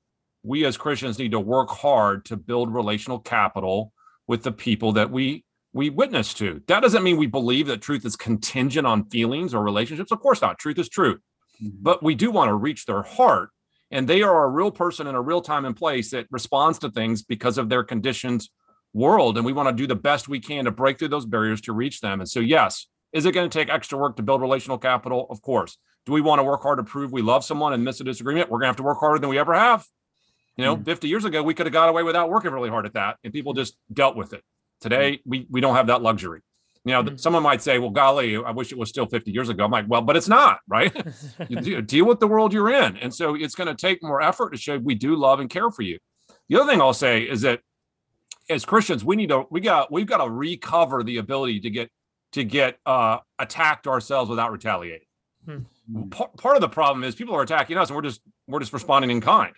we as christians need to work hard to build relational capital with the people that we we witness to. That doesn't mean we believe that truth is contingent on feelings or relationships. Of course not. Truth is truth. Mm-hmm. But we do want to reach their heart. And they are a real person in a real time and place that responds to things because of their conditioned world. And we want to do the best we can to break through those barriers to reach them. And so, yes, is it going to take extra work to build relational capital? Of course. Do we want to work hard to prove we love someone and miss a disagreement? We're going to have to work harder than we ever have. You know, 50 years ago, we could have got away without working really hard at that, and people just dealt with it. Today, we we don't have that luxury. You know, Mhm. someone might say, "Well, golly, I wish it was still 50 years ago." I'm like, "Well, but it's not, right? you de- deal with the world you're in, and so it's going to take more effort to show we do love and care for you." The other thing I'll say is that as Christians, we need to we got we've got to recover the ability to get to get uh, attacked ourselves without retaliating. Hmm. Part, part of the problem is people are attacking us, and we're just we're just responding in kind.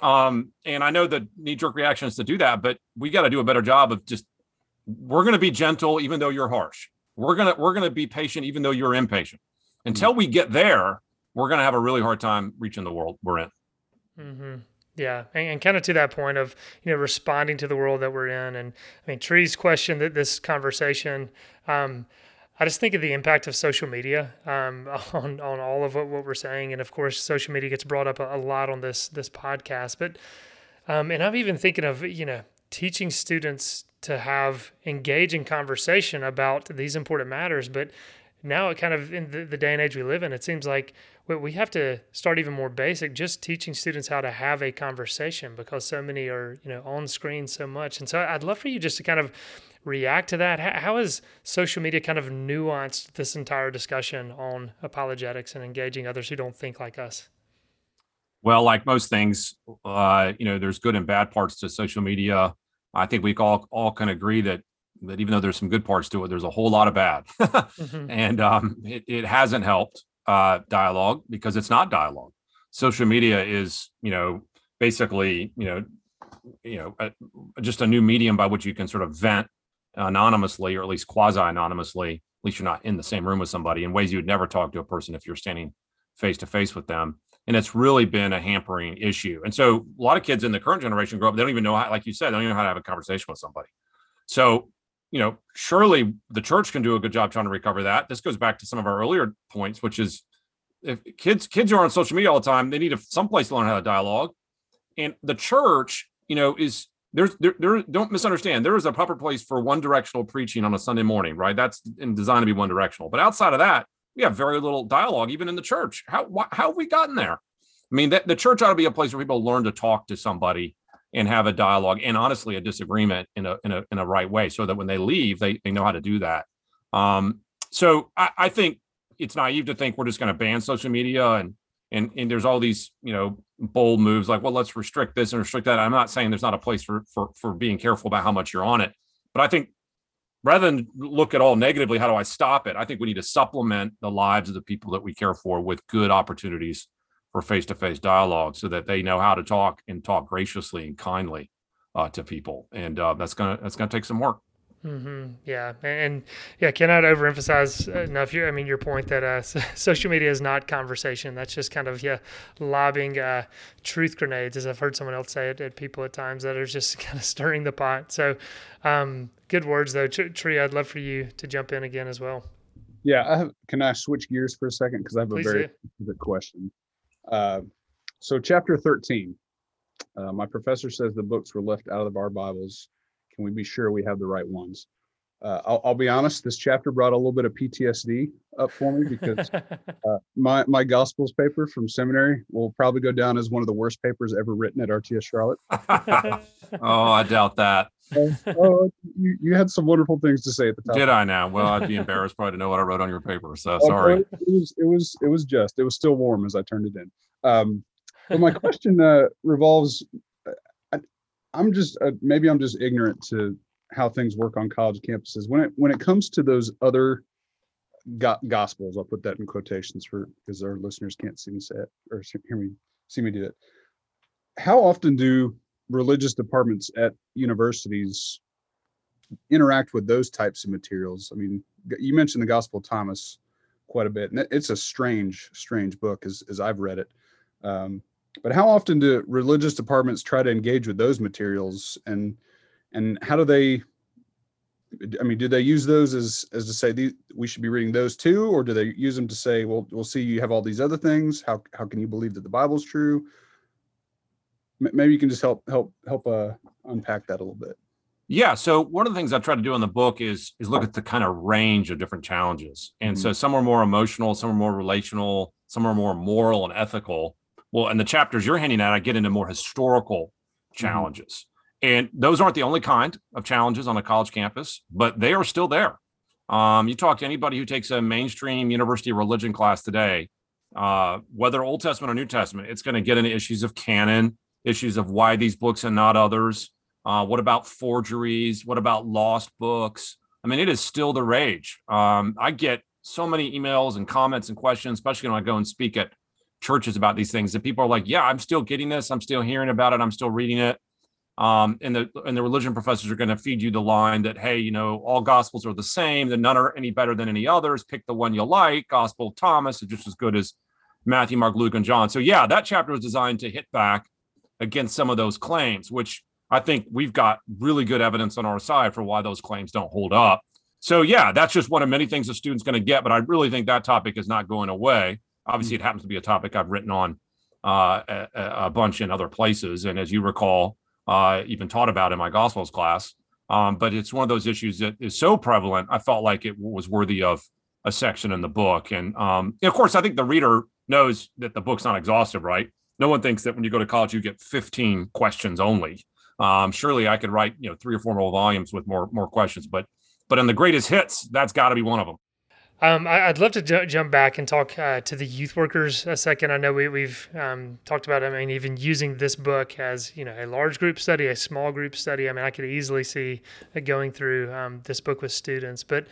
Um, and I know the knee jerk reaction is to do that, but we got to do a better job of just we're going to be gentle even though you're harsh. We're gonna we're gonna be patient even though you're impatient. Until we get there, we're gonna have a really hard time reaching the world we're in. hmm Yeah, and, and kind of to that point of you know responding to the world that we're in, and I mean Tree's question that this conversation, um, I just think of the impact of social media um, on on all of what, what we're saying, and of course social media gets brought up a, a lot on this this podcast, but um, and I'm even thinking of you know teaching students to have engaging conversation about these important matters, but now it kind of in the, the day and age we live in, it seems like we, have to start even more basic, just teaching students how to have a conversation because so many are you know on screen so much. And so I'd love for you just to kind of react to that. How, how has social media kind of nuanced this entire discussion on apologetics and engaging others who don't think like us? Well, like most things, uh, you know, there's good and bad parts to social media. I think we all all can agree that that even though there's some good parts to it, there's a whole lot of bad, Mhm. and um, it, it hasn't helped uh, dialogue because it's not dialogue. Social media is, you know, basically, you know, you know, a, just a new medium by which you can sort of vent anonymously, or at least quasi anonymously. At least you're not in the same room with somebody in ways you would never talk to a person if you're standing face to face with them and it's really been a hampering issue. And so a lot of kids in the current generation grow up, they don't even know how, like you said, they don't even know how to have a conversation with somebody. So, you know, surely the church can do a good job trying to recover that. This goes back to some of our earlier points, which is if kids kids are on social media all the time, they need a, someplace to learn how to dialogue. And the church, you know, is there's there, there don't misunderstand. There is a proper place for one directional preaching on a Sunday morning, right? That's designed to be one directional. But outside of that, we have very little dialogue even in the church how wh- how have we gotten there i mean that the church ought to be a place where people learn to talk to somebody and have a dialogue and honestly a disagreement in a in a in a right way so that when they leave they, they know how to do that um so i, I think it's naive to think we're just going to ban social media and and and there's all these you know bold moves like well let's restrict this and restrict that i'm not saying there's not a place for for for being careful about how much you're on it but i think rather than look at all negatively, how do I stop it? I think we need to supplement the lives of the people that we care for with good opportunities for face-to-face dialogue, so that they know how to talk and talk graciously and kindly uh, to people. And uh, that's gonna that's gonna take some work. Mm-hmm. Yeah, and yeah, cannot overemphasize enough. Your, I mean, your point that uh, social media is not conversation. That's just kind of yeah, lobbing uh, truth grenades, as I've heard someone else say it at people at times that are just kind of stirring the pot. So, um, good words though, Tree. I'd love for you to jump in again as well. Yeah, I have, can I switch gears for a second because I have a very do. specific question. Uh, so, chapter thirteen. Uh, my professor says the books were left out of our Bibles. Can we be sure we have the right ones? Uh, I'll, I'll be honest. This chapter brought a little bit of PTSD up for me because uh, my my Gospels paper from seminary will probably go down as one of the worst papers ever written at RTS Charlotte. oh, I doubt that. Oh, oh, you, you had some wonderful things to say at the time. Did I now? Well, I'd be embarrassed probably to know what I wrote on your paper. So Oh, sorry. It was it was it was just it was still warm as I turned it in. Um, but my question uh, revolves. I, I'm just uh, maybe I'm just ignorant to how things work on college campuses. When it when it comes to those other go- gospels, I'll put that in quotations for because our listeners can't see me say it or hear me see me do it. How often do religious departments at universities interact with those types of materials? I mean, you mentioned the Gospel of Thomas quite a bit, and it's a strange, strange book as as I've read it. Um, but how often do religious departments try to engage with those materials, and and how do they? I mean, do they use those as as to say these, we should be reading those too, or do they use them to say, well, we'll see you have all these other things. How how can you believe that the Bible's true? M- Maybe you can just help help help uh, unpack that a little bit. Yeah. So one of the things I try to do in the book is is look at the kind of range of different challenges. And so some are more emotional, some are more relational, some are more moral and ethical. Well, in the chapters you're handing out, I get into more historical challenges. And those aren't the only kind of challenges on a college campus, but they are still there. Um, you talk to anybody who takes a mainstream university religion class today, uh, whether Old Testament or New Testament, it's going to get into issues of canon, issues of why these books and not others. Uh, what about forgeries? What about lost books? I mean, it is still the rage. Um, I get so many emails and comments and questions, especially when I go and speak at churches about these things, that people are like, "Yeah, I'm still getting this. I'm still hearing about it. I'm still reading it." Um, and the and the religion professors are going to feed you the line that, "Hey, you know, all gospels are the same. That none are any better than any others. Pick the one you like. Gospel of Thomas is just as good as Matthew, Mark, Luke, and John." So yeah, that chapter was designed to hit back against some of those claims, which I think we've got really good evidence on our side for why those claims don't hold up. So yeah, that's just one of many things a student's going to get, but I really think that topic is not going away. Obviously, it happens to be a topic I've written on uh, a, a bunch in other places, and as you recall, uh, even taught about in my Gospels class. Um, but it's one of those issues that is so prevalent. I felt like it was worthy of a section in the book, and um, of course, I think the reader knows that the book's not exhaustive, right? No one thinks that when you go to college, you get 15 questions only. Um, surely I could write, you know, three or four more volumes with more more questions, but but in the greatest hits, that's got to be one of them. Um, I, I'd love to ju- jump back and talk uh, to the youth workers a second. I know we, we've um, talked about, I mean, even using this book as, you know, a large group study, a small group study. I mean, I could easily see going through um, this book with students. But,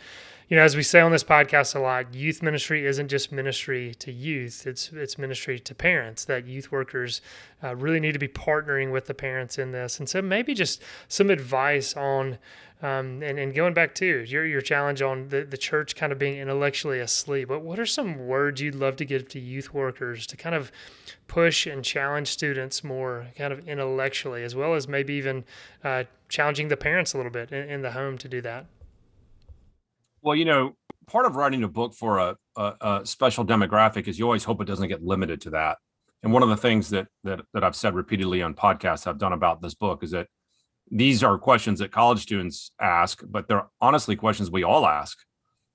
you know, as we say on this podcast a lot, youth ministry isn't just ministry to youth; it's it's ministry to parents. That youth workers uh, really need to be partnering with the parents in this, and so maybe just some advice on um, and, and going back to your, your challenge on the, the church kind of being intellectually asleep, but what are some words you'd love to give to youth workers to kind of push and challenge students more kind of intellectually, as well as maybe even uh, challenging the parents a little bit in, in the home to do that? Well, you know, part of writing a book for a, a, a special demographic is you always hope it doesn't get limited to that. And one of the things that that that I've said repeatedly on podcasts I've done about this book is that these are questions that college students ask, but they're honestly questions we all ask.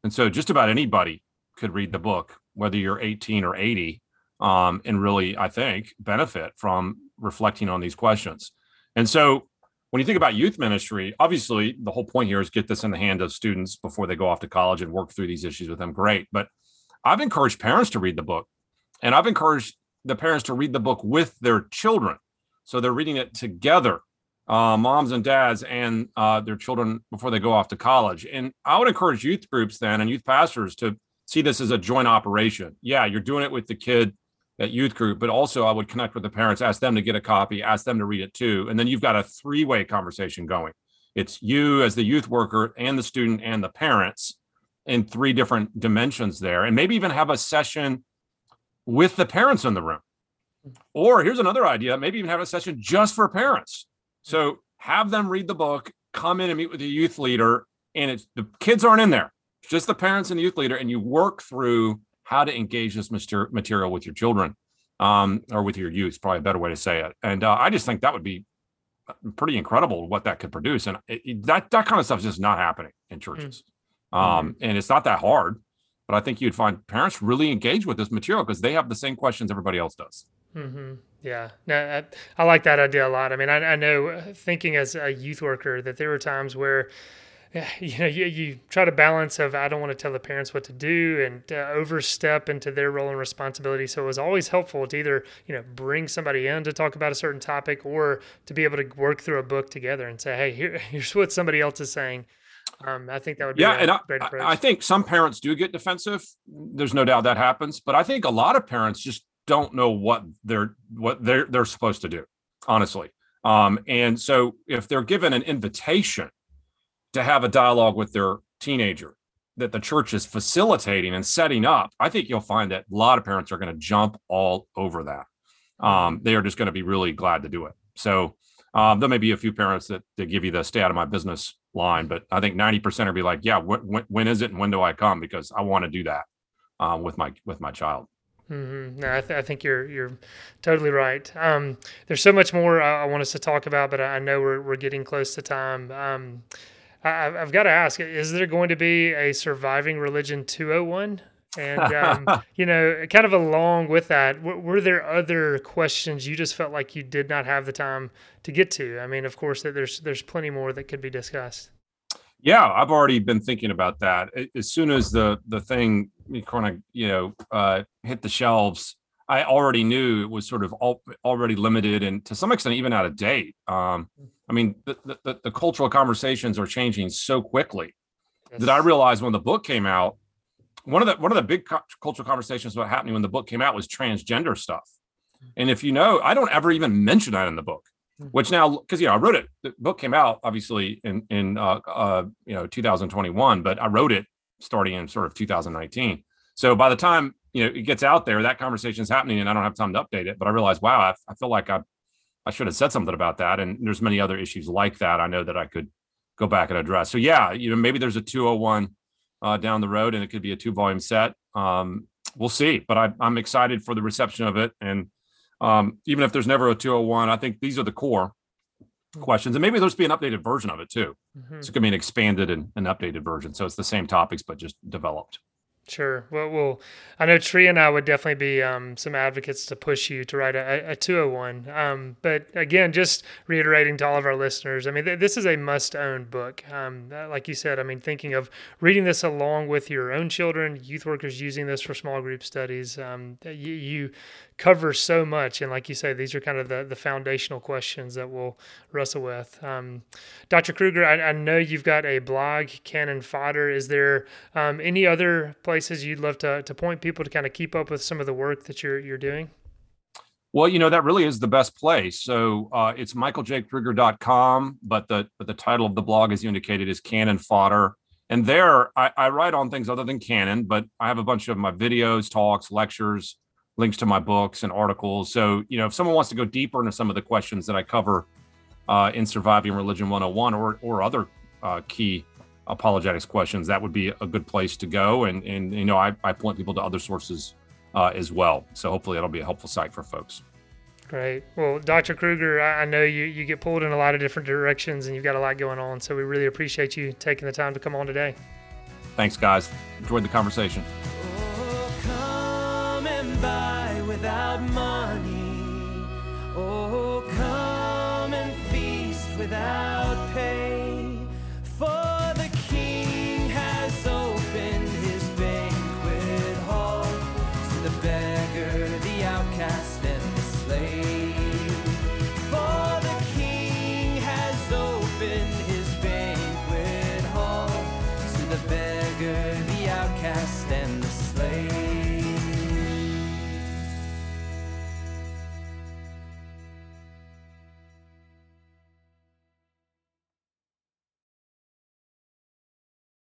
And so just about anybody could read the book, whether you're 18 or 80, um, and really, I think, benefit from reflecting on these questions. And so when you think about youth ministry, obviously the whole point here is get this in the hand of students before they go off to college and work through these issues with them. Great. But I've encouraged parents to read the book and I've encouraged the parents to read the book with their children. So they're reading it together, uh, moms and dads and uh, their children before they go off to college. And I would encourage youth groups then and youth pastors to see this as a joint operation. Yeah, you're doing it with the kid at youth group, but also I would connect with the parents, ask them to get a copy, ask them to read it too. And then you've got a three way conversation going. it's you as the youth worker and the student and the parents in three different dimensions there and maybe even have a session with the parents in the room or here's another idea maybe even have a session just for parents so have them read the book come in and meet with the youth leader and it's the kids aren't in there it's just the parents and the youth leader and you work through how to engage this mater- material with your children um, or with your youth probably a better way to say it. And uh, i just think that would be pretty incredible what that could produce. And it, it- that that kind of stuff is just not happening in churches. Um, and it's not that hard but i think you'd find parents really engaged with this material because they have the same questions everybody else does. Hmm Yeah, no, I, I like that idea a lot. I mean, I, I know uh, thinking as a youth worker that there were times where, you know, you, you try to balance of I don't want to tell the parents what to do and uh, overstep into their role and responsibility. So it was always helpful to either you know bring somebody in to talk about a certain topic or to be able to work through a book together and say, hey, here, here's what somebody else is saying. Um, I think that would be yeah a and I, great I- approach. I think some parents do get defensive there's no doubt that happens but i think a lot of parents just don't know what they're what they're they're supposed to do honestly um and so if they're given an invitation to have a dialogue with their teenager that the church is facilitating and setting up i think you'll find that a lot of parents are going to jump all over that um they are just going to be really glad to do it so um, there may be a few parents that, that give you the stay out of my business line, but I think 90% will be like, yeah, wh- when, when is it and when do I come? Because I want to do that um, with my, with my child. hmm No, I, th- I think you're you're totally right. Um, there's so much more I, I want us to talk about, but I I know we're we're getting close to time. Um, I, I've- I've got to ask: Is there going to be a surviving religion 201? And um, you know, kind of along with that, w- were there other questions you just felt like you did not have the time to get to? I mean, of course, that there's there's plenty more that could be discussed. Yeah, I've already been thinking about that. As soon as the the thing kind of you know uh, hit the shelves, I already knew it was sort of al- already limited and to some extent even out of date. Um, I mean, the, the- the cultural conversations are changing so quickly that I realized when the book came out, one of the one of the big cu- cultural conversations about happening when the book came out was transgender stuff. And if you know, I don't ever even mention that in the book, which now because you know I wrote it. The book came out obviously in in uh, uh, you know 2021, but I wrote it starting in sort of 2019. So by the time you know it gets out there, that conversation is happening, and I don't have time to update it. But I realize wow, I, I feel like I I should have said something about that. And there's many other issues like that. I know that I could go back and address. So yeah, you know maybe there's a 201 uh, down the road, and it could be a two volume set. Um, we'll see, but I, I'm excited for the reception of it. And um, even if there's never a 201, I think these are the core questions, and maybe there's be an updated version of it too. Mhm. So it could be an expanded and an updated version. So it's the same topics, but just developed. Sure. Well, well, I know Tree and I would definitely be um, some advocates to push you to write a, a 201. Um, but again, just reiterating to all of our listeners, I mean, th- this is a must-own book. Um, uh, like you said, I mean, thinking of reading this along with your own children, youth workers using this for small group studies, um, you, you cover so much. And like you say, these are kind of the, the foundational questions that we'll wrestle with. Um, Dr. Kruger, I, I know you've got a blog, Canon Fodder. Is there um, any other places you'd love to, to point people to kind of keep up with some of the work that you're you're doing? Well, you know, that really is the best place. So uh, it's michaeljkruger.com, but the but the title of the blog, as you indicated, is Canon Fodder. And there I, I write on things other than canon, but I have a bunch of my videos, talks, lectures, links to my books and articles. So, you know, if someone wants to go deeper into some of the questions that I cover uh, in Surviving Religion 101 or or other uh, key apologetics questions, that would be a good place to go. And and you know, I, I point people to other sources uh, as well. So hopefully that'll be a helpful site for folks. Great. Well, Dr. Kruger, I I know you, you get pulled in a lot of different directions and you've got a lot going on. So we really appreciate you taking the time to come on today. Thanks, guys. Enjoyed the conversation. Oh, coming by without money. Oh, come and feast without pay.